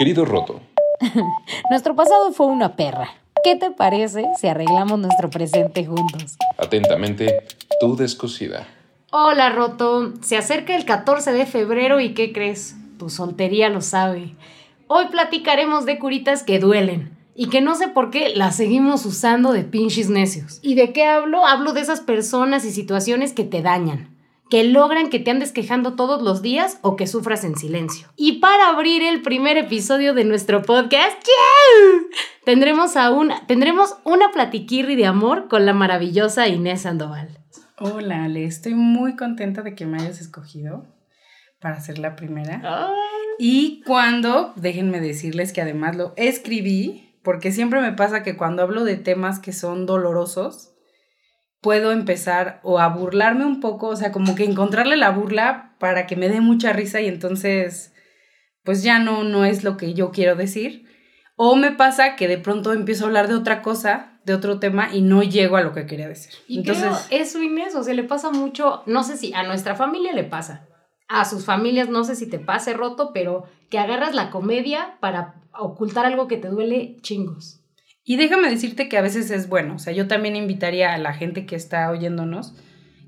Querido Roto. Nuestro pasado fue una perra. ¿Qué te parece si arreglamos nuestro presente juntos? Atentamente, tu descosida. Hola, Roto. Se acerca el 14 de febrero y ¿qué crees? Tu soltería lo sabe. Hoy platicaremos de curitas que duelen y que no sé por qué las seguimos usando de pinches necios. ¿Y de qué hablo? Hablo de esas personas y situaciones que te dañan que logran que te andes quejando todos los días o que sufras en silencio. Y para abrir el primer episodio de nuestro podcast, tendremos, a una, tendremos una platiquirri de amor con la maravillosa Inés Sandoval. Hola, Ale, estoy muy contenta de que me hayas escogido para ser la primera. Y cuando, déjenme decirles que además lo escribí, porque siempre me pasa que cuando hablo de temas que son dolorosos, puedo empezar o a burlarme un poco, o sea, como que encontrarle la burla para que me dé mucha risa y entonces, pues ya no, no es lo que yo quiero decir. O me pasa que de pronto empiezo a hablar de otra cosa, de otro tema y no llego a lo que quería decir. Y entonces, eso, Inés, o sea, le pasa mucho, no sé si a nuestra familia le pasa, a sus familias no sé si te pase roto, pero que agarras la comedia para ocultar algo que te duele chingos. Y déjame decirte que a veces es bueno, o sea, yo también invitaría a la gente que está oyéndonos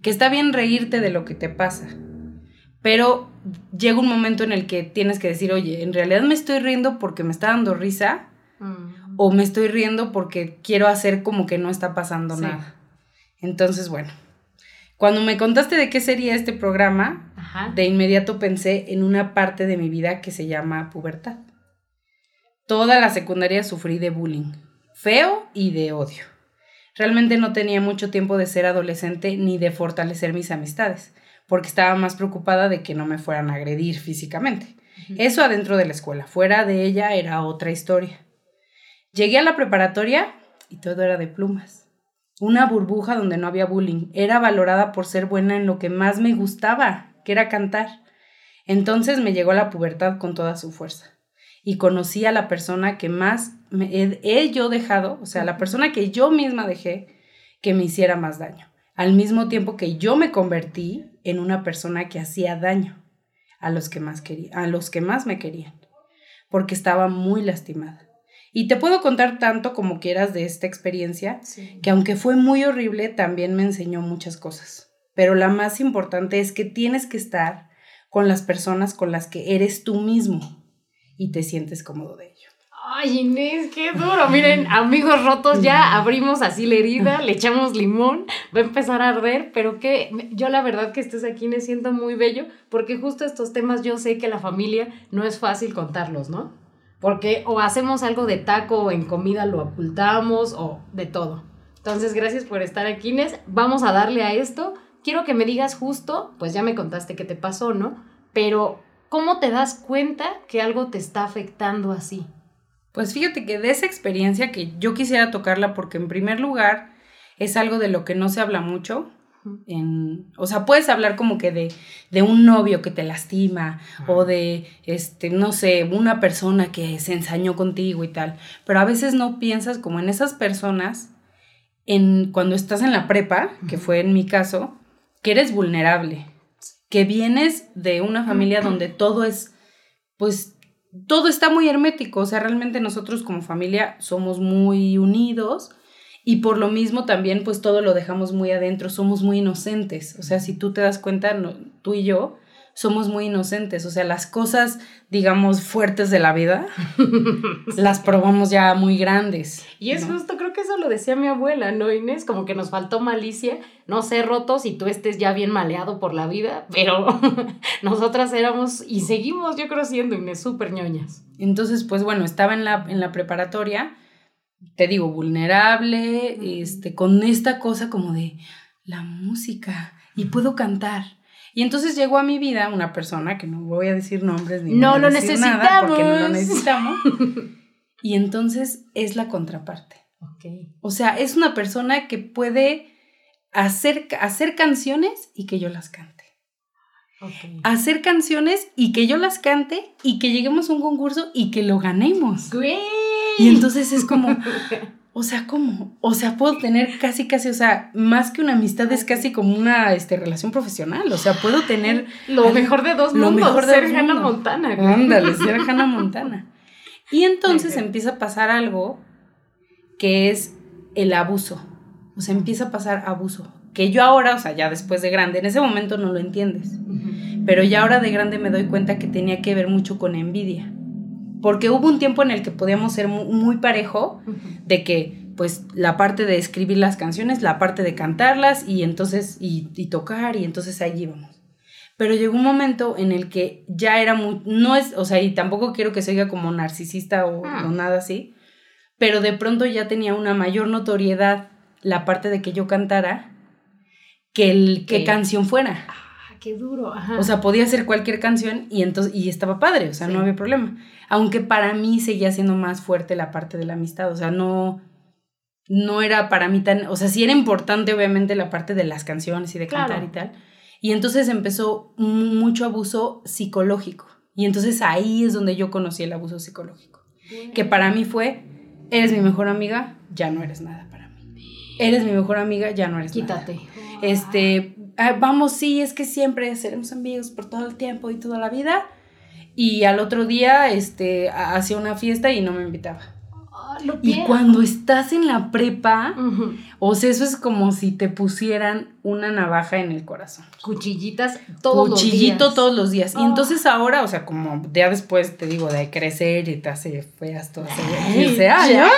que está bien reírte de lo que te pasa, pero llega un momento en el que tienes que decir, oye, en realidad me estoy riendo porque me está dando risa mm. o me estoy riendo porque quiero hacer como que no está pasando nada. Entonces, bueno, cuando me contaste de qué sería este programa, de inmediato pensé en una parte de mi vida que se llama pubertad. Toda la secundaria sufrí de bullying feo y de odio. Realmente no tenía mucho tiempo de ser adolescente ni de fortalecer mis amistades, porque estaba más preocupada de que no me fueran a agredir físicamente. Eso adentro de la escuela, fuera de ella era otra historia. Llegué a la preparatoria y todo era de plumas. Una burbuja donde no había bullying. Era valorada por ser buena en lo que más me gustaba, que era cantar. Entonces me llegó la pubertad con toda su fuerza y conocí a la persona que más me he, yo dejado, o sea, la persona que yo misma dejé que me hiciera más daño, al mismo tiempo que yo me convertí en una persona que hacía daño a los que más quería, a los que más me querían, porque estaba muy lastimada. Y te puedo contar tanto como quieras de esta experiencia, que aunque fue muy horrible, también me enseñó muchas cosas. Pero la más importante es que tienes que estar con las personas con las que eres tú mismo, y te sientes cómodo de ello. Ay, Inés, qué duro. Miren, amigos rotos, ya abrimos así la herida, le echamos limón, va a empezar a arder, pero que yo la verdad que estés aquí me siento muy bello, porque justo estos temas yo sé que la familia no es fácil contarlos, ¿no? Porque o hacemos algo de taco o en comida lo ocultamos o de todo. Entonces, gracias por estar aquí, Inés. Vamos a darle a esto. Quiero que me digas justo, pues ya me contaste qué te pasó, ¿no? Pero ¿cómo te das cuenta que algo te está afectando así? Pues fíjate que de esa experiencia que yo quisiera tocarla porque en primer lugar es algo de lo que no se habla mucho. En, o sea, puedes hablar como que de, de un novio que te lastima o de, este, no sé, una persona que se ensañó contigo y tal, pero a veces no piensas como en esas personas en cuando estás en la prepa, que fue en mi caso, que eres vulnerable, que vienes de una familia donde todo es, pues, todo está muy hermético, o sea, realmente nosotros como familia somos muy unidos y por lo mismo también, pues, todo lo dejamos muy adentro, somos muy inocentes, o sea, si tú te das cuenta, tú y yo, somos muy inocentes, o sea, las cosas, digamos, fuertes de la vida, las probamos ya muy grandes. Y es justo, creo que eso lo decía mi abuela, ¿no, Inés? Como que nos faltó malicia, no sé, rotos y tú estés ya bien maleado por la vida, pero nosotras éramos y seguimos, yo creo, siendo, Inés, súper ñoñas. Entonces, pues bueno, estaba en la, en la preparatoria, te digo, vulnerable, este, con esta cosa como de la música y puedo cantar y entonces llegó a mi vida una persona que no voy a decir nombres ni no lo necesitamos nada porque no lo necesitamos. y entonces es la contraparte. Okay. O sea, es una persona que puede hacer, hacer canciones y que yo las cante. Okay. Hacer canciones y que yo las cante y que lleguemos a un concurso y que lo ganemos. Y entonces es como, O sea, ¿cómo? O sea, puedo tener casi, casi, o sea, más que una amistad es casi como una este, relación profesional. O sea, puedo tener... Lo mejor de dos mundos, lo mejor de ser Hannah Montana. Ándale, ser Hannah Montana. Y entonces empieza a pasar algo que es el abuso. O sea, empieza a pasar abuso. Que yo ahora, o sea, ya después de grande, en ese momento no lo entiendes. Pero ya ahora de grande me doy cuenta que tenía que ver mucho con envidia. Porque hubo un tiempo en el que podíamos ser mu- muy parejo de que pues la parte de escribir las canciones, la parte de cantarlas y entonces y, y tocar y entonces ahí íbamos. Pero llegó un momento en el que ya era muy, no es, o sea, y tampoco quiero que se oiga como narcisista o, Ah. o nada así, pero de pronto ya tenía una mayor notoriedad la parte de que yo cantara que el qué canción fuera. Ah, qué duro. Ajá. O sea, podía ser cualquier canción y entonces y estaba padre, o sea, Sí. no había problema. Aunque para mí seguía siendo más fuerte la parte de la amistad, o sea, no no era para mí tan, o sea, sí era importante obviamente la parte de las canciones y de cantar Claro. y tal. Y entonces empezó mu- mucho abuso psicológico. Y entonces ahí es donde yo conocí el abuso psicológico, que para mí fue eres mi mejor amiga, ya no eres nada para mí. Eres mi mejor amiga, ya no eres nada. Quítate. Este, ah, vamos, sí, es que siempre seremos amigos por todo el tiempo y toda la vida. Y al otro día, este, ha- hacía una fiesta y no me invitaba. Ah, lo Y cuando estás en la prepa, o sea, eso es como si te pusieran una navaja en el corazón. Cuchillitas todos Cuchillito los días. todos los días. Y Oh. entonces ahora, o sea, como ya después te digo de crecer y te hace feas todas Ay, 15 ya. años,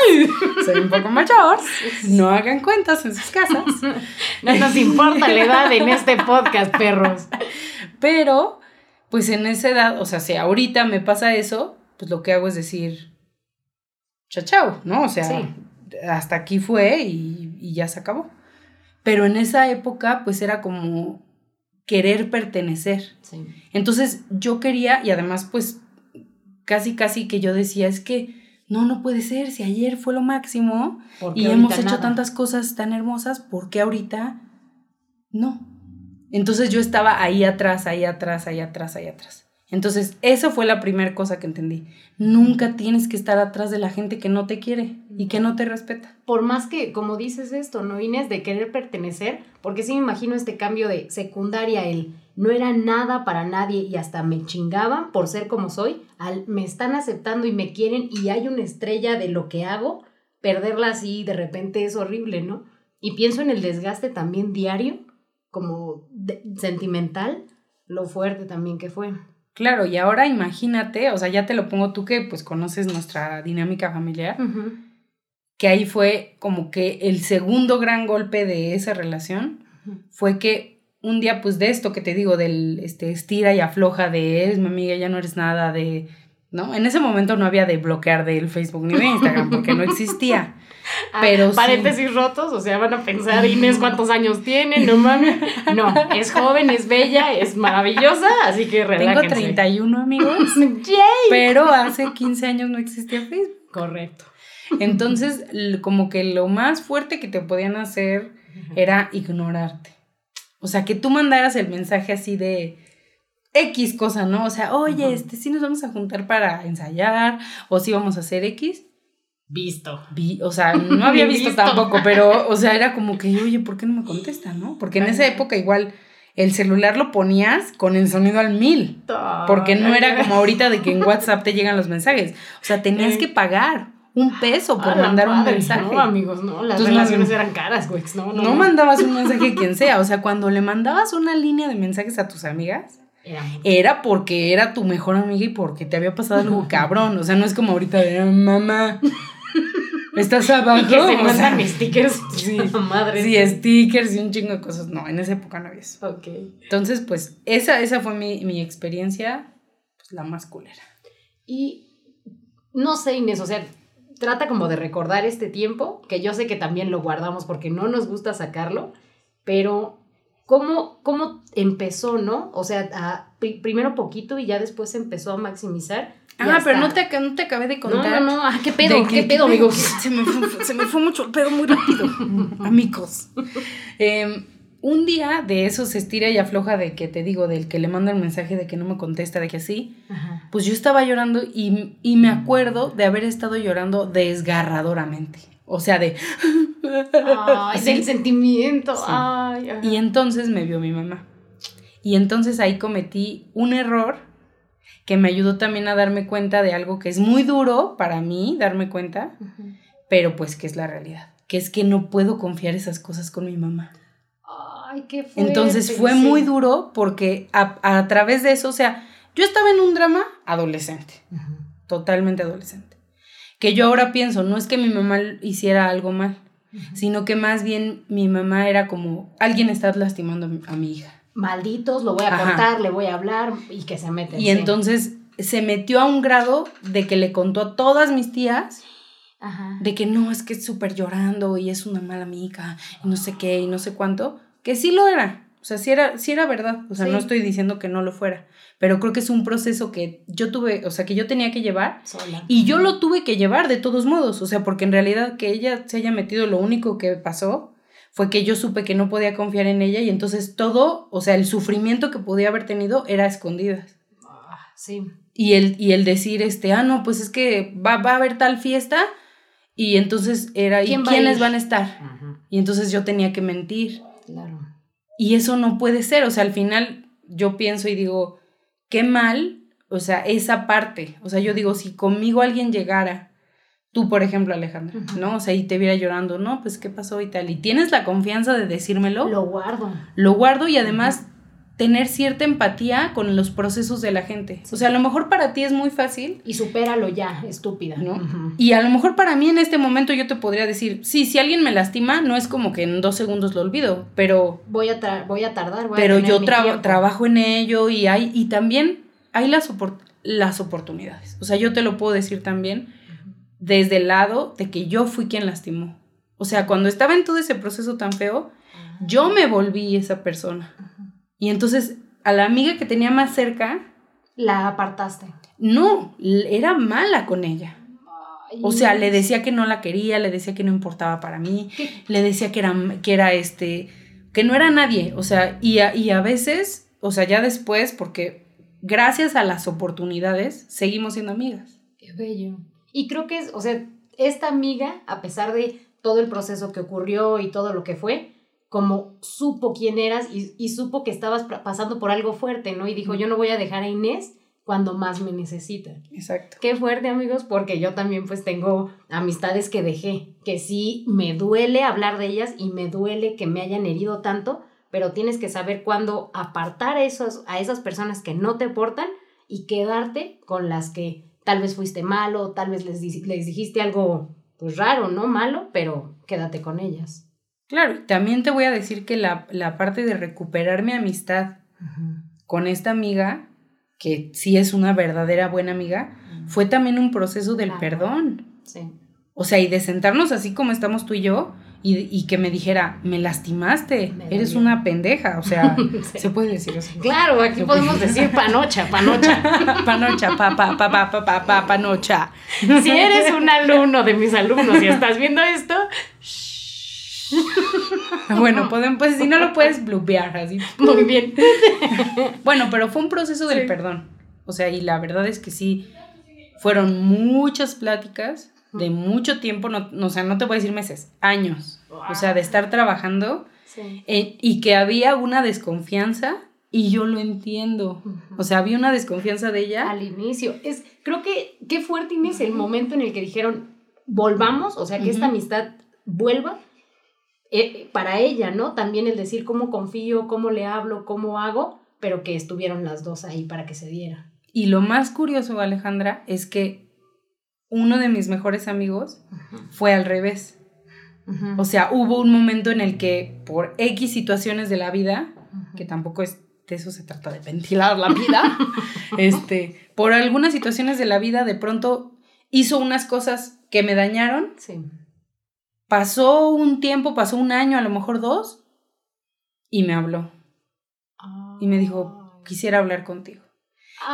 soy un poco mayor, no hagan cuentas en sus casas. No nos importa la edad en este podcast, perros. Pero, pues en esa edad, o sea, si ahorita me pasa eso, pues lo que hago es decir, chao, chao, ¿no? O sea, Sí. hasta aquí fue y, y ya se acabó. Pero en esa época, pues era como querer pertenecer. Sí. Entonces yo quería, y además, pues casi, casi que yo decía, es que no, no puede ser, si ayer fue lo máximo y hemos hecho nada. tantas cosas tan hermosas, ¿por qué ahorita no? Entonces yo estaba ahí atrás, ahí atrás, ahí atrás, ahí atrás. Entonces, esa fue la primera cosa que entendí. Nunca tienes que estar atrás de la gente que no te quiere y que no te respeta. Por más que, como dices esto, ¿no, Inés? De querer pertenecer, porque sí me imagino este cambio de secundaria, el no era nada para nadie y hasta me chingaban por ser como soy, al me están aceptando y me quieren y hay una estrella de lo que hago, perderla así de repente es horrible, ¿no? Y pienso en el desgaste también diario, como de- sentimental, lo fuerte también que fue. Claro, y ahora imagínate, o sea, ya te lo pongo tú que pues conoces nuestra dinámica familiar, que ahí fue como que el segundo gran golpe de esa relación fue que un día, pues de esto que te digo, del este, estira y afloja de eres mi amiga, ya no eres nada, de. ¿No? En ese momento no había de bloquear del Facebook ni de Instagram porque no existía. Pero sí. Ah, Paréntesis rotos, o sea, van a pensar, Inés, ¿cuántos años tiene? No mames. No, es joven, es bella, es maravillosa, así que Tengo relájense. 31 amigos, ¡Yay! pero hace 15 años no existía Facebook. Correcto. Entonces, como que lo más fuerte que te podían hacer era ignorarte. O sea, que tú mandaras el mensaje así de X cosa, ¿no? O sea, oye, este, sí nos vamos a juntar para ensayar, o sí vamos a hacer X. Visto. Vi- o sea, no había visto, visto. tampoco, pero, o sea, era como que, oye, ¿por qué no me contesta, no? Porque en esa época igual el celular lo ponías con el sonido al mil. Porque no era como ahorita de que en WhatsApp te llegan los mensajes. O sea, tenías que pagar un peso por mandar un mensaje. No, amigos, no. Las Entonces, relaciones no- eran caras, güey. No, no. No no. mandabas un mensaje a quien sea. O sea, cuando le mandabas una línea de mensajes a tus amigas, Era porque era tu mejor amiga y porque te había pasado algo cabrón. O sea, no es como ahorita de "Ah, mamá. Estás abajo. Y que se O sea, mandan stickers. sí, Madre. sí, stickers y un chingo de cosas. No, en esa época no había eso. Ok. Entonces, pues, esa, esa fue mi, mi experiencia, pues, la más culera. Y no sé, Inés, o sea, trata como de recordar este tiempo, que yo sé que también lo guardamos porque no nos gusta sacarlo, pero ¿cómo, cómo empezó, no? O sea, a- pri- primero poquito y ya después empezó a maximizar. Ah, pero no te, no te acabé de No, contar. no, no, ah, ¿qué pedo? ¿Qué, pedo, amigos? Se me, fue, se me fue mucho el pedo muy rápido, amigos. Em, un día de esos se estira y afloja de que te digo, del que le manda el mensaje de que no me contesta, de que sí, Ajá. pues yo estaba llorando y, y me acuerdo de haber estado llorando desgarradoramente. O sea, de... Ay, así. del sentimiento. Sí. Ay. Y entonces me vio mi mamá. Y entonces ahí cometí un error que me ayudó también a darme cuenta de algo que es muy duro para mí, darme cuenta, pero pues que es la realidad, que es que no puedo confiar esas cosas con mi mamá. Ay, qué fuerte, Entonces fue sí. muy duro porque a, a través de eso, o sea, yo estaba en un drama adolescente, totalmente adolescente, que yo ahora pienso, no es que mi mamá hiciera algo mal, sino que más bien mi mamá era como, alguien está lastimando a mi- hija. Malditos, lo voy a Ajá. cortar, le voy a hablar y que se meten. Y sí. entonces se metió a un grado de que le contó a todas mis tías Ajá. de que no, es que es súper llorando y es una mala amiga y no sé qué y no sé cuánto, que sí lo era. O sea, sí era, sí era verdad. O sea, Sí. no estoy diciendo que no lo fuera. Pero creo que es un proceso que yo tuve, o sea, que yo tenía que llevar Sola. y yo lo tuve que llevar de todos modos. O sea, porque en realidad que ella se haya metido, lo único que pasó fue que yo supe que no podía confiar en ella y entonces todo, o sea, el sufrimiento que podía haber tenido era a escondidas. Ah, sí. Y el, y el decir, este, ah, no, pues es que va, va a haber tal fiesta y entonces era, ¿y ¿Quién quiénes van a estar? Y entonces yo tenía que mentir. Y eso no puede ser, o sea, al final yo pienso y digo, qué mal, o sea, esa parte, o sea, yo digo, si conmigo alguien llegara, tú por ejemplo, Alejandra. ¿no? O sea, y te viera llorando, no, pues qué pasó y tal, y tienes la confianza de decírmelo, Lo guardo. lo guardo y además tener cierta empatía con los procesos de la gente. O sea, a lo mejor para ti es muy fácil, Y supéralo ya, estúpida. ¿no? Y a lo mejor para mí en este momento yo te podría decir, sí, si alguien me lastima, no es como que en dos segundos lo olvido, pero, Voy a, tra- voy a tardar. voy a pero tener yo tra- trabajo en ello y hay, y también hay las, opor- las oportunidades. O sea, yo te lo puedo decir también desde el lado de que yo fui quien lastimó. O sea, cuando estaba en todo ese proceso tan feo, yo me volví esa persona. Y entonces a la amiga que tenía más cerca, La apartaste. no, era mala con ella. Ay, O sea, le decía que no la quería, le decía que no importaba para mí, ¿Qué? le decía que era, que era este, que no era nadie. O sea, y a, y a veces, o sea, ya después, porque gracias a las oportunidades, seguimos siendo amigas. Qué bello. Y creo que es, o sea, esta amiga, a pesar de todo el proceso que ocurrió y todo lo que fue, como supo quién eras y, y supo que estabas pasando por algo fuerte, ¿no? Y dijo, yo no voy a dejar a Inés cuando más me necesita. Exacto. Qué fuerte, amigos, porque yo también pues tengo amistades que dejé, que sí me duele hablar de ellas y me duele que me hayan herido tanto, pero tienes que saber cuándo apartar a, esos, a esas personas que no te aportan y quedarte con las que tal vez fuiste malo, tal vez les, les dijiste algo pues raro, ¿no? Malo, pero quédate con ellas. Claro, y también te voy a decir que la, la parte de recuperar mi amistad con esta amiga, que sí es una verdadera buena amiga, fue también un proceso del Claro. perdón. Sí. O sea, y de sentarnos así como estamos tú y yo, y, y que me dijera, me lastimaste, Me eres dolió". una pendeja. O sea, Sí. se puede decir así. Claro, aquí podemos decir panocha, panocha. Panocha, pa, pa, pa, pa, pa, pa, pa, panocha. Si eres un alumno de mis alumnos y estás viendo esto, Bueno, pueden, pues si no lo puedes blupear así. muy bien. Bueno, pero fue un proceso del Sí. perdón. O sea, y la verdad es que sí, fueron muchas pláticas de mucho tiempo, no, no, o sea, no te voy a decir meses, años. O sea, de estar trabajando Sí. eh, y que había una desconfianza y yo lo entiendo. O sea, había una desconfianza de ella. Al inicio. Es, creo que qué fuerte Inés el momento en el que dijeron volvamos, o sea, que esta amistad vuelva. Eh, para ella, ¿no? También el decir cómo confío, cómo le hablo, cómo hago, pero que estuvieron las dos ahí para que se diera. Y lo más curioso, Alejandra, es que uno de mis mejores amigos fue al revés. O sea, hubo un momento en el que por X situaciones de la vida, que tampoco es de eso se trata de ventilar la vida, este, por algunas situaciones de la vida de pronto hizo unas cosas que me dañaron, Sí. Pasó un tiempo, pasó un año, a lo mejor dos, y me habló y me dijo, quisiera hablar contigo.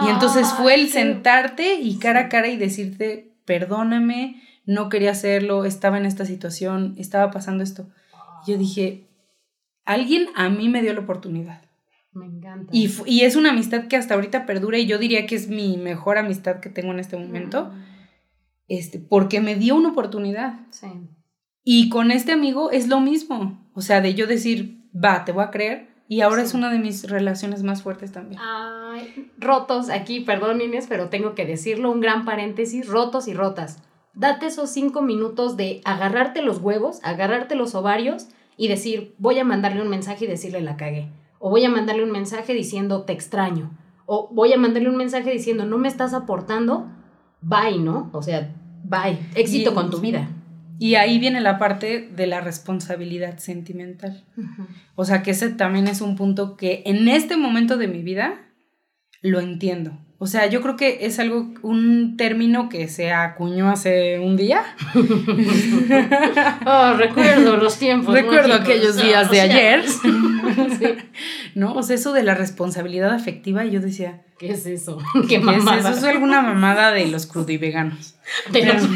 Y entonces fue el qué- sentarte y cara a cara y decirte, perdóname, no quería hacerlo, estaba en esta situación, estaba pasando esto. Yo dije, alguien a mí me dio la oportunidad. Me encanta. Y, es una amistad que hasta ahorita perdura y yo diría que es mi mejor amistad que tengo en este momento, este, porque me dio una oportunidad. Sí. Y con este amigo es lo mismo. O sea, de yo decir, va, te voy a creer, Y ahora Sí. es una de mis relaciones más fuertes también. Ay, rotos aquí, perdón Inés, pero tengo que decirlo, un gran paréntesis, rotos y rotas. Date esos cinco minutos de agarrarte los huevos, agarrarte los ovarios y decir, voy a mandarle un mensaje y decirle la cagué. O voy a mandarle un mensaje diciendo, te extraño. O voy a mandarle un mensaje diciendo, no me estás aportando, bye, ¿no? O sea, bye. Éxito Y- con tu vida. Y ahí viene la parte de la responsabilidad sentimental. O sea, que ese también es un punto que en este momento de mi vida lo entiendo. O sea, yo creo que es algo, un término que se acuñó hace un día. Oh, recuerdo los tiempos. Recuerdo mágicos. aquellos días de sea, ayer. sí. ¿No? O sea, eso de la responsabilidad afectiva, y yo decía, ¿Qué es eso? ¿qué ¿Qué es mamada? eso? Es alguna mamada de los crudiveganos. Los-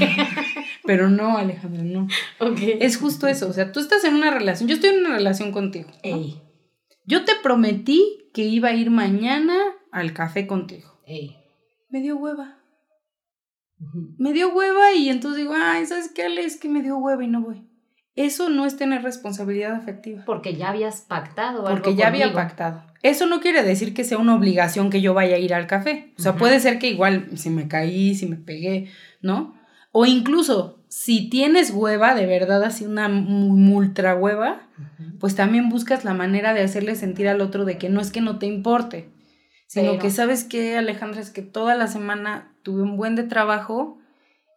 Pero no, Alejandra, no. Ok. Es justo eso. O sea, tú estás en una relación. Yo estoy en una relación contigo. ¿no? Ey, Yo te prometí que iba a ir mañana al café contigo. ey. Me dio hueva. Me dio hueva y entonces digo, ay, ¿sabes qué? Es que me dio hueva y no voy. Eso no es tener responsabilidad afectiva. Porque ya habías pactado algo Porque ya había conmigo. pactado. Eso no quiere decir que sea una obligación que yo vaya a ir al café. O sea, puede ser que igual si me caí, si me pegué, ¿no? O incluso si tienes hueva, de verdad así una ultra hueva, pues también buscas la manera de hacerle sentir al otro de que no es que no te importe, sino Pero- que sabes que, Alejandra, es que toda la semana tuve un buen de trabajo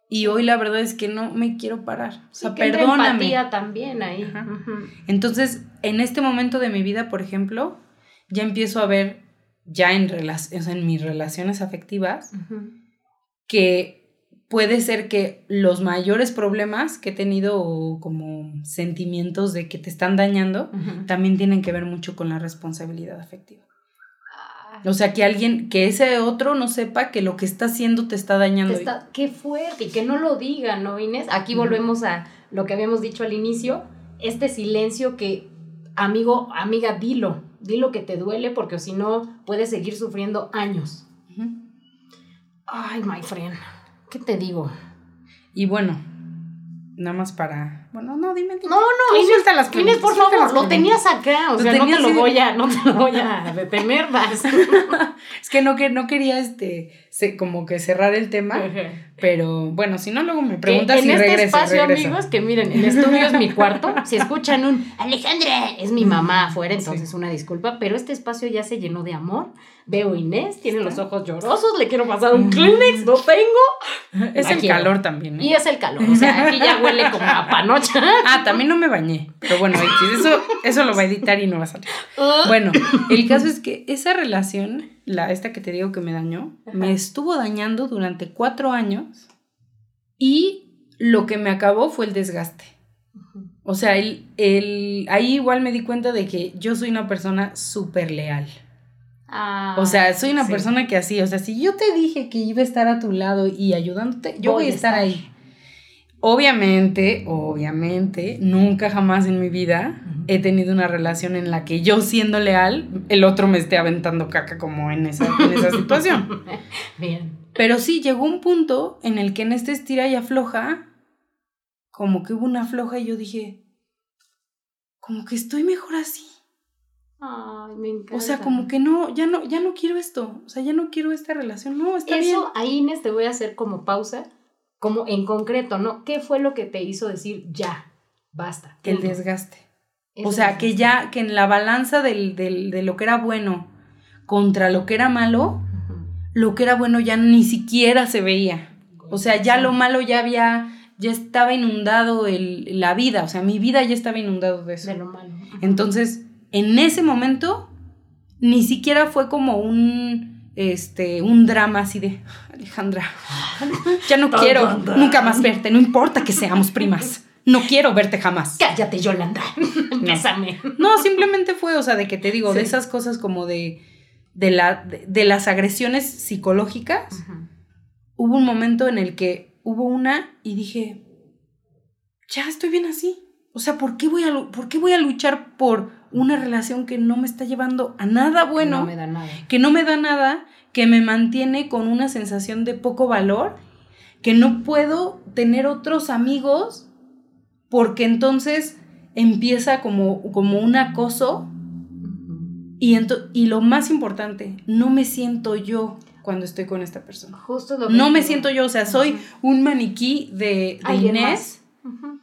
y hoy la verdad es que no me quiero parar. O sea, Sí, que perdóname. empatía también ahí. Ajá. Entonces, en este momento de mi vida, por ejemplo, ya empiezo a ver, ya en, o sea, en mis relaciones afectivas, que puede ser que los mayores problemas que he tenido o como sentimientos de que te están dañando, también tienen que ver mucho con la responsabilidad afectiva. O sea, que alguien, que ese otro no sepa que lo que está haciendo te está dañando. te está- qué fuerte, y que no lo diga, ¿no, Inés? Aquí volvemos a lo que habíamos dicho al inicio, este silencio que, amigo, amiga, dilo, dilo que te duele, porque si no, puedes seguir sufriendo años. Ay, my friend, ¿qué te digo? Y bueno, nada más para... Bueno, no, dime. dime. No, no, Inés, las Inés, preguntas, por favor, lo tenías acá, o sea, no te lo de- voy a, no te lo voy a detener, vas. Es que no, que no quería este, se- como que cerrar el tema, pero bueno, si no, luego me preguntas en y este espacio, regreso. amigos, que miren, el estudio es mi cuarto. Si escuchan un Alejandra, es mi mamá afuera, entonces Sí. una disculpa, pero este espacio ya se llenó de amor. Veo Inés, tiene los ojos llorosos, le quiero pasar un Kleenex, no tengo. Es La el quiero. calor también. ¿eh? Y es el calor, o sea, aquí ya huele como a panocha. Ah, también no me bañé. Pero bueno, eso, eso lo va a editar y no va a salir. Bueno, el caso es que esa relación, la, esta que te digo que me dañó, me estuvo dañando durante cuatro años y lo que me acabó fue el desgaste. O sea, el, el, ahí igual me di cuenta de que yo soy una persona súper leal. Ah, O sea, soy una sí. persona que así, o sea, si yo te dije que iba a estar a tu lado y ayudándote, yo voy, a estar, ahí. Obviamente, obviamente, nunca jamás en mi vida he tenido una relación en la que yo siendo leal, el otro me esté aventando caca como en esa, en esa situación. Bien. Pero sí, llegó un punto en el que en este estira y afloja, como que hubo una afloja y yo dije, como que estoy mejor así. Ay, me encanta. O sea, como que no, ya no, ya no quiero esto. O sea, ya no quiero esta relación. No, está bien. Eso, ahí Inés, te voy a hacer como pausa, como en concreto, ¿no? ¿Qué fue lo que te hizo decir ya, basta? El punto"? desgaste. O sea, que ya, que en la balanza del, del- de lo que era bueno contra lo que era malo, lo que era bueno ya ni siquiera se veía. O sea, ya lo malo ya había, ya estaba inundado el, la vida. O sea, mi vida ya estaba inundado de eso. De lo malo. Entonces, en ese momento, ni siquiera fue como un, este, un drama así de, Alejandra, ya no quiero nunca más verte, no importa que seamos primas, no quiero verte jamás. Cállate, Yolanda. Bésame. No, simplemente fue, o sea, de que te digo, de esas cosas como de, de, la, de, de las agresiones psicológicas, hubo un momento en el que hubo una y dije, ya estoy bien así. O sea, ¿por qué voy a, por qué voy a luchar por una relación que no me está llevando a nada bueno? No me da nada. que no me da nada, que me mantiene con una sensación de poco valor, que no puedo tener otros amigos porque entonces empieza como, como un acoso. Y, ento- y lo más importante, no me siento yo cuando estoy con esta persona. Justo lo que No me siento yo, o sea, soy un maniquí de, Inés Ujú.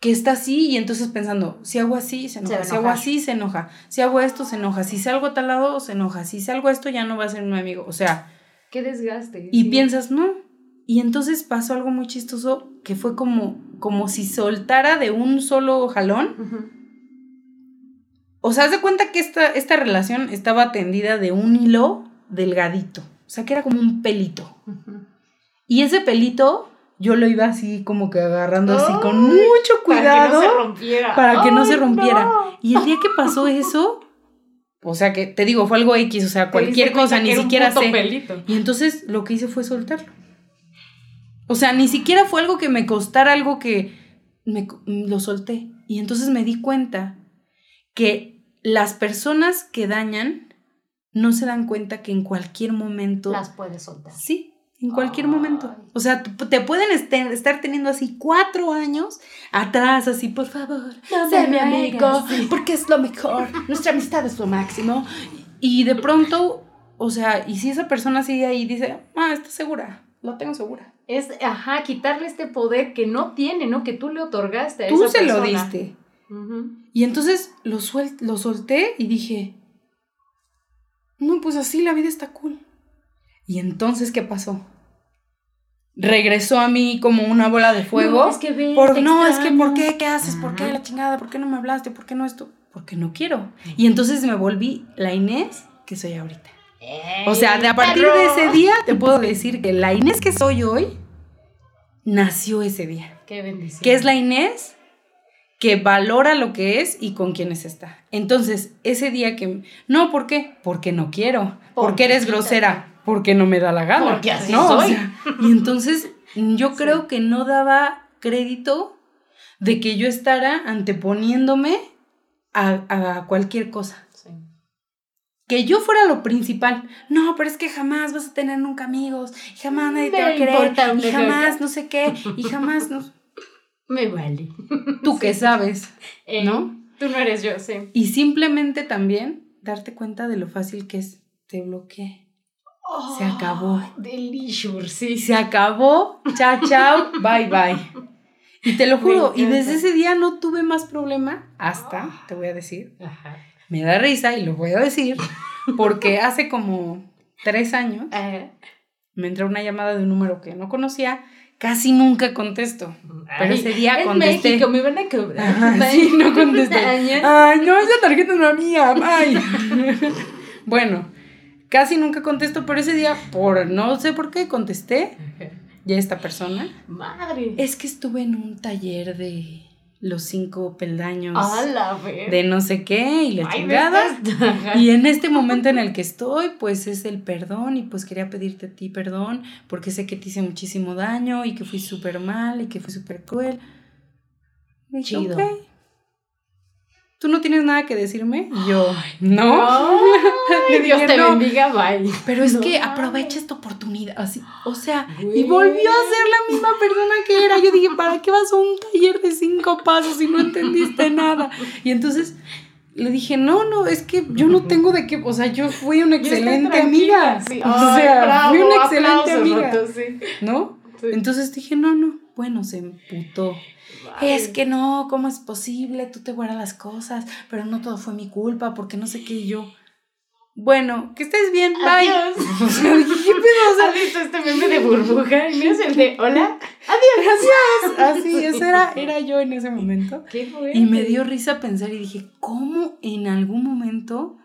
Que está así y entonces pensando, si hago así, se enoja, si hago así, se enoja, si hago esto, se enoja, si salgo a tal lado, se enoja, si salgo esto, ya no va a ser mi amigo, o sea, Qué desgaste. y sí. piensas, no. Y entonces pasó algo muy chistoso que fue como, como si soltara de un solo jalón. Ujú. O sea, haz de cuenta que esta, esta relación estaba tendida de un hilo delgadito. O sea, que era como un pelito. Y ese pelito yo lo iba así como que agarrando así con mucho Para cuidado que no se rompiera. para que no se rompiera. no. Y el día que pasó eso, o sea, que te digo, fue algo X, o sea, cualquier cosa, ni siquiera sé. pelito. Y entonces lo que hice fue soltarlo. O sea, ni siquiera fue algo que me costara algo que me, lo solté. Y entonces me di cuenta que las personas que dañan no se dan cuenta que en cualquier momento... Las puedes soltar. Sí, en cualquier Ay. momento. O sea, te pueden este- estar teniendo así cuatro años atrás, así, por favor, No sé mi amigo, hagas, porque es lo mejor, nuestra amistad es lo máximo. Y de pronto, o sea, y si esa persona sigue ahí y dice, ah, está segura, lo tengo segura. Es, ajá, quitarle este poder que no tiene, ¿no? Que tú le otorgaste a Tú esa se lo persona. diste. Y entonces lo, suel- lo solté y dije, no, pues así la vida está cool. Y entonces, ¿qué pasó? Regresó a mí como una bola de fuego. No, es que ven, Por, no, es que ¿por qué? ¿Qué haces? ¿Por qué la chingada? ¿Por qué no me hablaste? ¿Por qué no esto? Porque no quiero. Y entonces me volví la Inés que soy ahorita. O sea, de a partir de ese día te puedo decir que la Inés que soy hoy nació ese día. Qué bendición. Que es la Inés que valora lo que es y con quienes está. Entonces, ese día que... No, ¿por qué? Porque no quiero. Porque, Porque eres quítate. grosera. Porque no me da la gana. Porque así ¿no? O soy. sea, y entonces yo creo que no daba crédito de que yo estara anteponiéndome a, a cualquier cosa. Sí. Que yo fuera lo principal. No, pero es que jamás vas a tener nunca amigos. Y jamás nadie te va a querer. Y jamás no sé qué. Y jamás no... Me vale. Tú que sabes. Eh, ¿No? Tú no eres yo, sí. Y simplemente también darte cuenta de lo fácil que es. Te bloqueé. Se acabó. Delicious, sí. Se acabó. Chao, chao. Bye, bye. Y te lo juro. Y desde ese día no tuve más problema. Hasta, te voy a decir. Ajá. Me da risa y lo voy a decir. Porque hace como tres años Ajá. me entró una llamada de un número que no conocía. Casi nunca contesto. Pero ese día en contesté. México me van a cobrar. Ajá, sí, no contesté. Ay, no, esa tarjeta no es mía. Ay. bueno, casi nunca contesto, pero ese día, por no sé por qué, contesté. Y a esta persona. Madre. Es que estuve en un taller de los cinco peldaños de no sé qué y la Ay, chingada. Y en este momento en el que estoy, pues es el perdón y pues quería pedirte a ti perdón porque sé que te hice muchísimo daño y que fui súper mal y que fui súper cruel. Chido. "Ok". ¿Tú no tienes nada que decirme? Y yo, no. Le Dios te "No". bendiga, bye. Pero es No que aprovecha esta oportunidad, así, o sea, y volvió a ser la misma persona que era. Yo dije, ¿para qué vas a un taller de cinco pasos si no entendiste nada? Y entonces le dije, no, no, es que yo no tengo de qué, o sea, yo fui una excelente amiga. sí. O Ay, sea, bravo, fui una excelente amiga, Roto, sí. ¿no? Sí. Entonces dije, no, no, bueno, se emputó. Es que no, ¿cómo es posible? Tú te guardas las cosas, pero no todo fue mi culpa, porque no sé qué y yo. Bueno, que estés bien, bye. Adiós. Dije, ¿qué pedo? O sea, ¿Has visto este meme de burbuja? ¿Y es el de hola? Gracias. Así, ese era, era yo en ese momento. ¿Qué? Y me dio risa pensar y dije, ¿cómo en algún momento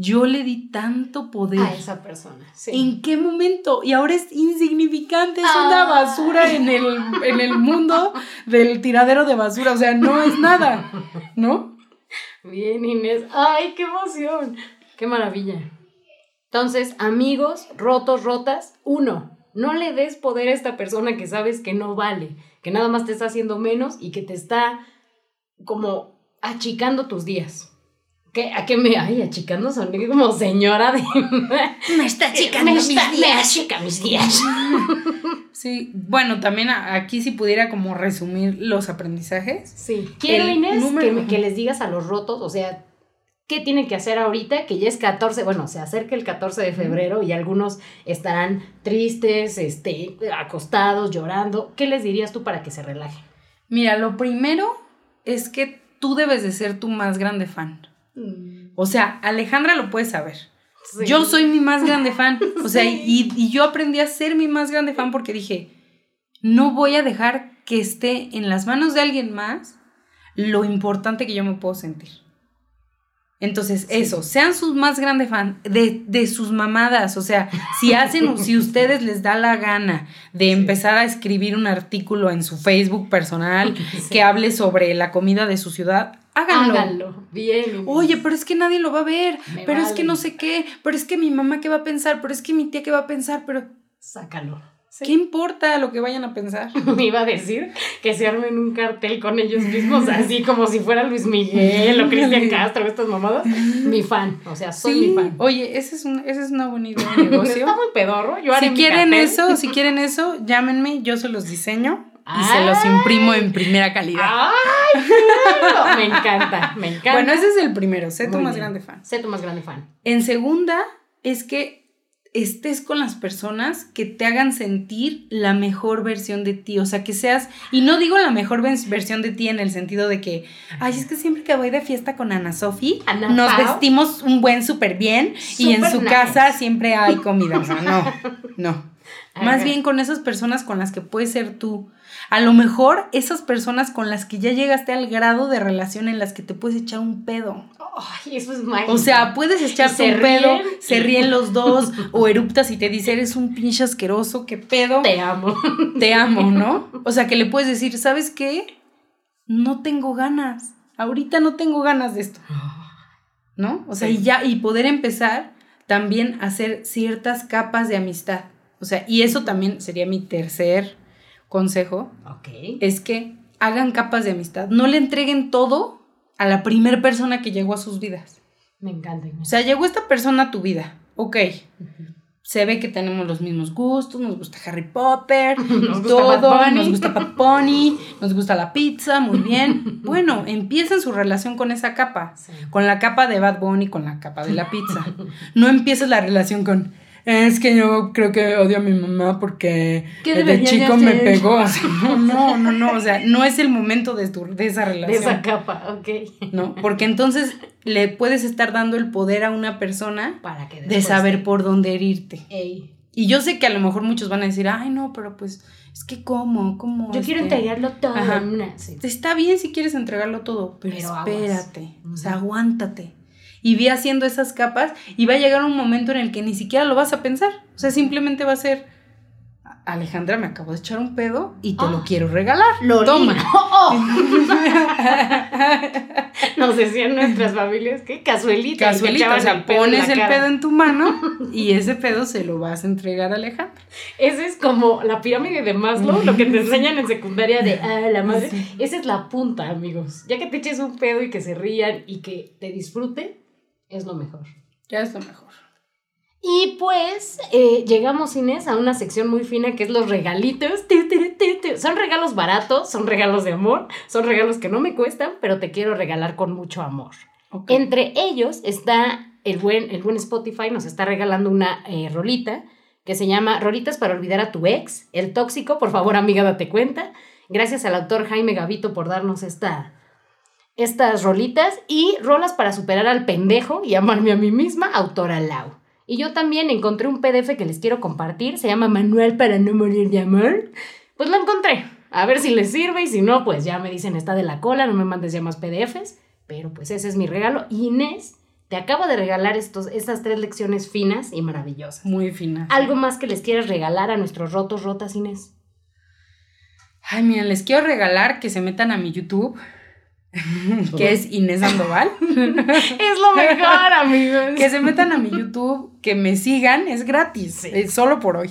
yo le di tanto poder? a esa persona. Sí. ¿En qué momento? Y ahora es insignificante, es una Ay. basura en el, en el mundo del tiradero de basura. O sea, no es nada, ¿no? Bien, Inés. ¡Ay, qué emoción! ¡Qué maravilla! Entonces, amigos, rotos, rotas, uno, no le des poder a esta persona que sabes que no vale, que nada más te está haciendo menos y que te está como achicando tus días. ¿Qué, ¿A qué me.? Ay, achicando soné como señora de. Me está me, está- me achica mis días. Sí, bueno, también aquí si pudiera como resumir los aprendizajes. Sí. Quiero, El Inés, número- que, les digas a los rotos, o sea, ¿Qué tiene que hacer ahorita? Que ya es 14, bueno, se acerca el 14 de febrero y algunos estarán tristes, este, acostados, llorando. ¿Qué les dirías tú para que se relajen? Mira, lo primero es que tú debes de ser tu más grande fan. O sea, Alejandra lo puede saber. Sí. Yo soy mi más grande fan. O sea, y, y yo aprendí a ser mi más grande fan porque dije, no voy a dejar que esté en las manos de alguien más lo importante que yo me puedo sentir. Entonces, eso, sean sus más grandes fan de, de sus mamadas. O sea, si hacen, si ustedes les da la gana de empezar a escribir un artículo en su Facebook personal que hable sobre la comida de su ciudad, háganlo. Háganlo. Bien. Oye, pero es que nadie lo va a ver, Me pero es que no sé qué, pero es que mi mamá qué va a pensar, pero es que mi tía qué va a pensar, pero Sácalo. ¿Qué importa lo que vayan a pensar? Me iba a decir que se armen un cartel con ellos mismos, así como si fuera Luis Miguel o Cristian Castro, estas mamadas. Mi fan, o sea, soy mi fan. Oye, esa es, un- esa es una buena idea de negocio. Está muy pedorro. Yo haré si mi quieren cartel. eso, si quieren eso, llámenme, yo se los diseño y se Ay. los imprimo en primera calidad. ¡Ay, claro! Me encanta, me encanta. bueno, ese es el primero, sé tu más grande fan. Sé tu más grande fan. En segunda, es que estés con las personas que te hagan sentir la mejor versión de ti, o sea, que seas, y no digo la mejor versión de ti en el sentido de que, ay, es que siempre que voy de fiesta con Ana Sofi, nos Pao. vestimos un buen súper bien y en su nice. casa siempre hay comida, o sea, no, no. Más bien con esas personas con las que puedes ser tú. A lo mejor esas personas con las que ya llegaste al grado de relación en las que te puedes echar un pedo. Ay, eso es mágico. O sea, puedes echarte un pedo, se ríen los dos, o eruptas y te dice, eres un pinche asqueroso, qué pedo, te amo. te amo, ¿no? O sea, que le puedes decir, ¿sabes qué? No tengo ganas, ahorita no tengo ganas de esto, ¿no? O sea, Sí. y ya, y poder empezar también a hacer ciertas capas de amistad. O sea, y eso también sería mi tercer consejo, Ok. es que hagan capas de amistad, no le entreguen todo a la primer persona que llegó a sus vidas. Me encanta. O sea, llegó esta persona a tu vida, ok. Se ve que tenemos los mismos gustos, nos gusta Harry Potter, Nos gusta todo, Bunny. nos gusta Bad Bunny, nos gusta la pizza, muy bien. Bueno, empiecen su relación con esa capa, Sí. con la capa de Bad Bunny, con la capa de la pizza. No empieces la relación con, es que yo creo que odio a mi mamá porque ¿Qué de de chico me pegó. No, no, no, o sea, no es el momento de, tu- de esa De relación. esa capa, ok. ¿no? Porque entonces le puedes estar dando el poder a una persona Para que de saber te- por dónde herirte. Ey, Y yo sé que a lo mejor muchos van a decir, ay, no, pero pues, es que cómo, cómo. Yo quiero este, entregarlo todo Ajá. en una. Sí. Está bien si quieres entregarlo todo, pero, Pero aguas. espérate, o sea, aguántate. Y ve haciendo esas capas y va a llegar un momento en el que ni siquiera lo vas a pensar. O sea, simplemente va a ser, Alejandra, me acabo de echar un pedo y te lo Ah. quiero regalar. Loli. Toma. Nos decían nuestras familias que cazuelita. y te Casuelita, echaban o sea, pones el cara. pedo en tu mano y ese pedo se lo vas a entregar a Alejandra. Ese es como la pirámide de Maslow, lo que te enseñan en secundaria de, ah, la madre. Sí. Esa es la punta, amigos. Ya que te eches un pedo y que se rían y que te disfruten, es lo mejor. Ya es lo mejor. Y pues eh, llegamos, Inés, a una sección muy fina que es los regalitos. Son regalos baratos, son regalos de amor, son regalos que no me cuestan, pero te quiero regalar con mucho amor. Entre ellos está el buen, el buen Spotify, nos está regalando una eh, rolita que se llama Rolitas para olvidar a tu ex, el tóxico. Por favor, amiga, date cuenta. Gracias al autor Jaime Gavito por darnos esta, estas rolitas y rolas para superar al pendejo y amarme a mí misma, autora Lau. Y yo también encontré un PDF que les quiero compartir, se llama Manual para no morir de amor. Pues lo encontré. A ver si les sirve y si no, pues ya me dicen está de la cola, no me mandes ya más PDFs. Pero pues ese es mi regalo. Inés, te acabo de regalar estos, estas tres lecciones finas y maravillosas. Muy fina. ¿Algo más que les quieras regalar a nuestros rotos, rotas, Inés? Ay, miren, les quiero regalar que se metan a mi YouTube, que es Inés Sandoval. Es lo mejor, amigos. que se metan a mi YouTube, que me sigan, es gratis, Sí. solo por hoy.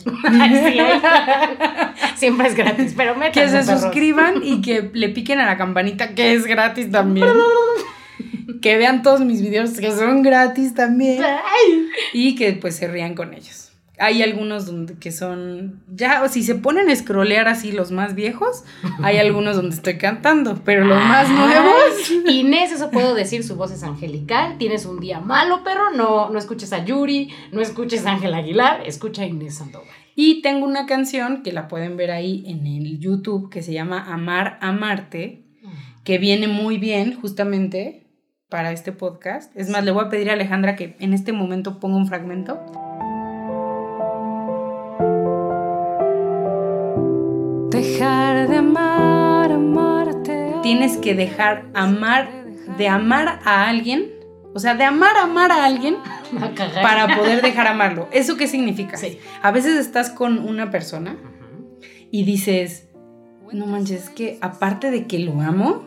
Siempre es gratis, pero Que métanse, se perros. suscriban y que le piquen a la campanita, que es gratis también. Que vean todos mis videos, que son gratis también. Ay. Y que pues se rían con ellos. Hay algunos donde que son, ya, si se ponen a scrollear así los más viejos, hay algunos donde estoy cantando, pero los más nuevos. Inés, eso puedo decir, su voz es angelical, tienes un día malo, pero no, no escuches a Yuri, no escuches a Ángel Aguilar, escucha a Inés Sandoval. Y tengo una canción que la pueden ver ahí en el YouTube que se llama Amar, Amarte, que viene muy bien justamente para este podcast. Es más, le voy a pedir a Alejandra que en este momento ponga un fragmento. Dejar de amar, amarte. Tienes que dejar amar, de amar a alguien, o sea, de amar, amar a alguien A para poder dejar amarlo. ¿Eso qué significa? Sí. A veces estás con una persona y dices, no manches, es que aparte de que lo amo,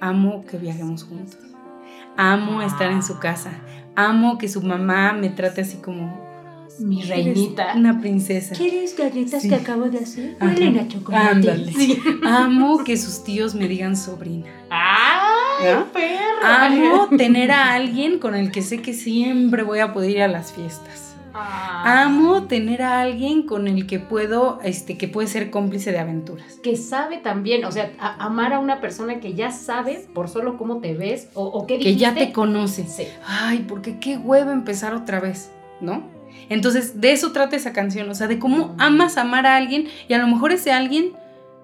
amo que viajemos juntos. Amo estar en su casa. Amo que su mamá me trate así como Mi "Eres reinita. Una princesa. ¿Quieres galletas Sí. que acabo de hacer? Huelen a chocolate. Ándale. Sí. Amo que sus tíos me digan sobrina. ¡Ay, ¿No? perra! Amo tener a alguien con el que sé que siempre voy a poder ir a las fiestas. Ah. Amo tener a alguien con el que puedo, este, que puede ser cómplice de aventuras. que sabe también, o sea, a- amar a una persona que ya sabe por solo cómo te ves o, o qué Que ya dijiste. te conoce. Sí. Ay, porque qué huevo empezar otra vez, ¿no? Entonces, de eso trata esa canción, o sea, de cómo amas amar a alguien y a lo mejor ese alguien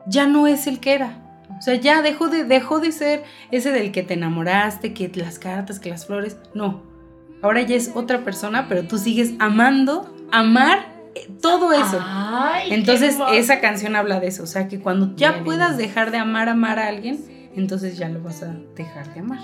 ya no es el que era. O sea, ya dejó de, dejó de ser ese del que te enamoraste, que las cartas, que las flores. No. Ahora ya es otra persona, pero tú sigues amando, amar eh, todo eso. Ay, Entonces, esa canción habla de eso. O sea, que cuando ya puedas dejar de amar, amar a alguien, entonces ya lo vas a dejar de amar.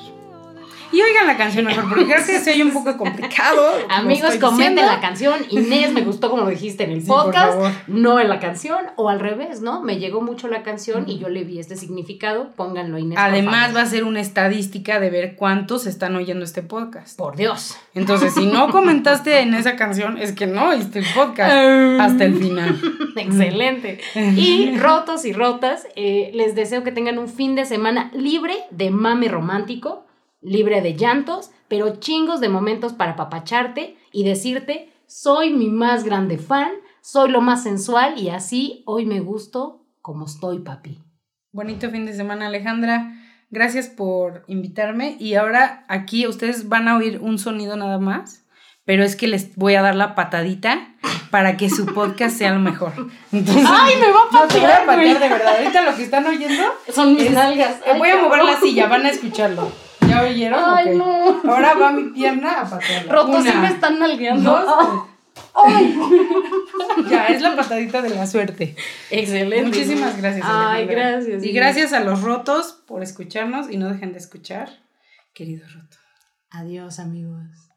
Y oigan la canción mejor, porque creo que se oye un poco complicado. Amigos, comenten diciendo. la canción. Inés, me gustó como lo dijiste en el Sí, podcast, no en la canción, o al revés, ¿no? Me llegó mucho la canción y yo le vi este significado. Pónganlo, Inés. Además, va a ser una estadística de ver cuántos están oyendo este podcast. Por Dios. Entonces, si no comentaste en esa canción, es que no oíste el podcast hasta el final. Excelente. Y rotos y rotas, eh, les deseo que tengan un fin de semana libre de mame romántico, libre de llantos, pero chingos de momentos para papacharte y decirte, soy mi más grande fan, soy lo más sensual y así hoy me gusto como estoy, papi. Bonito fin de semana, Alejandra. Gracias por invitarme. Y ahora aquí ustedes van a oír un sonido nada más, pero es que les voy a dar la patadita para que su podcast sea lo mejor. Entonces, ¡Ay, me va a no, te voy a patear, patear de verdad. Ahorita lo que están oyendo, Son mis Es- nalgas. eh, voy a mover la silla, van a escucharlo. ¿Ya oyeron? Ay, no. Ahora va mi pierna a patearla. Rotos sí Una, me están nalgueando. dos, Ay. Ya, es la patadita de la suerte. Excelente. Muchísimas gracias. Ay, Alejandra. gracias. Y gracias a los rotos por escucharnos y no dejen de escuchar, querido roto. Adiós, amigos.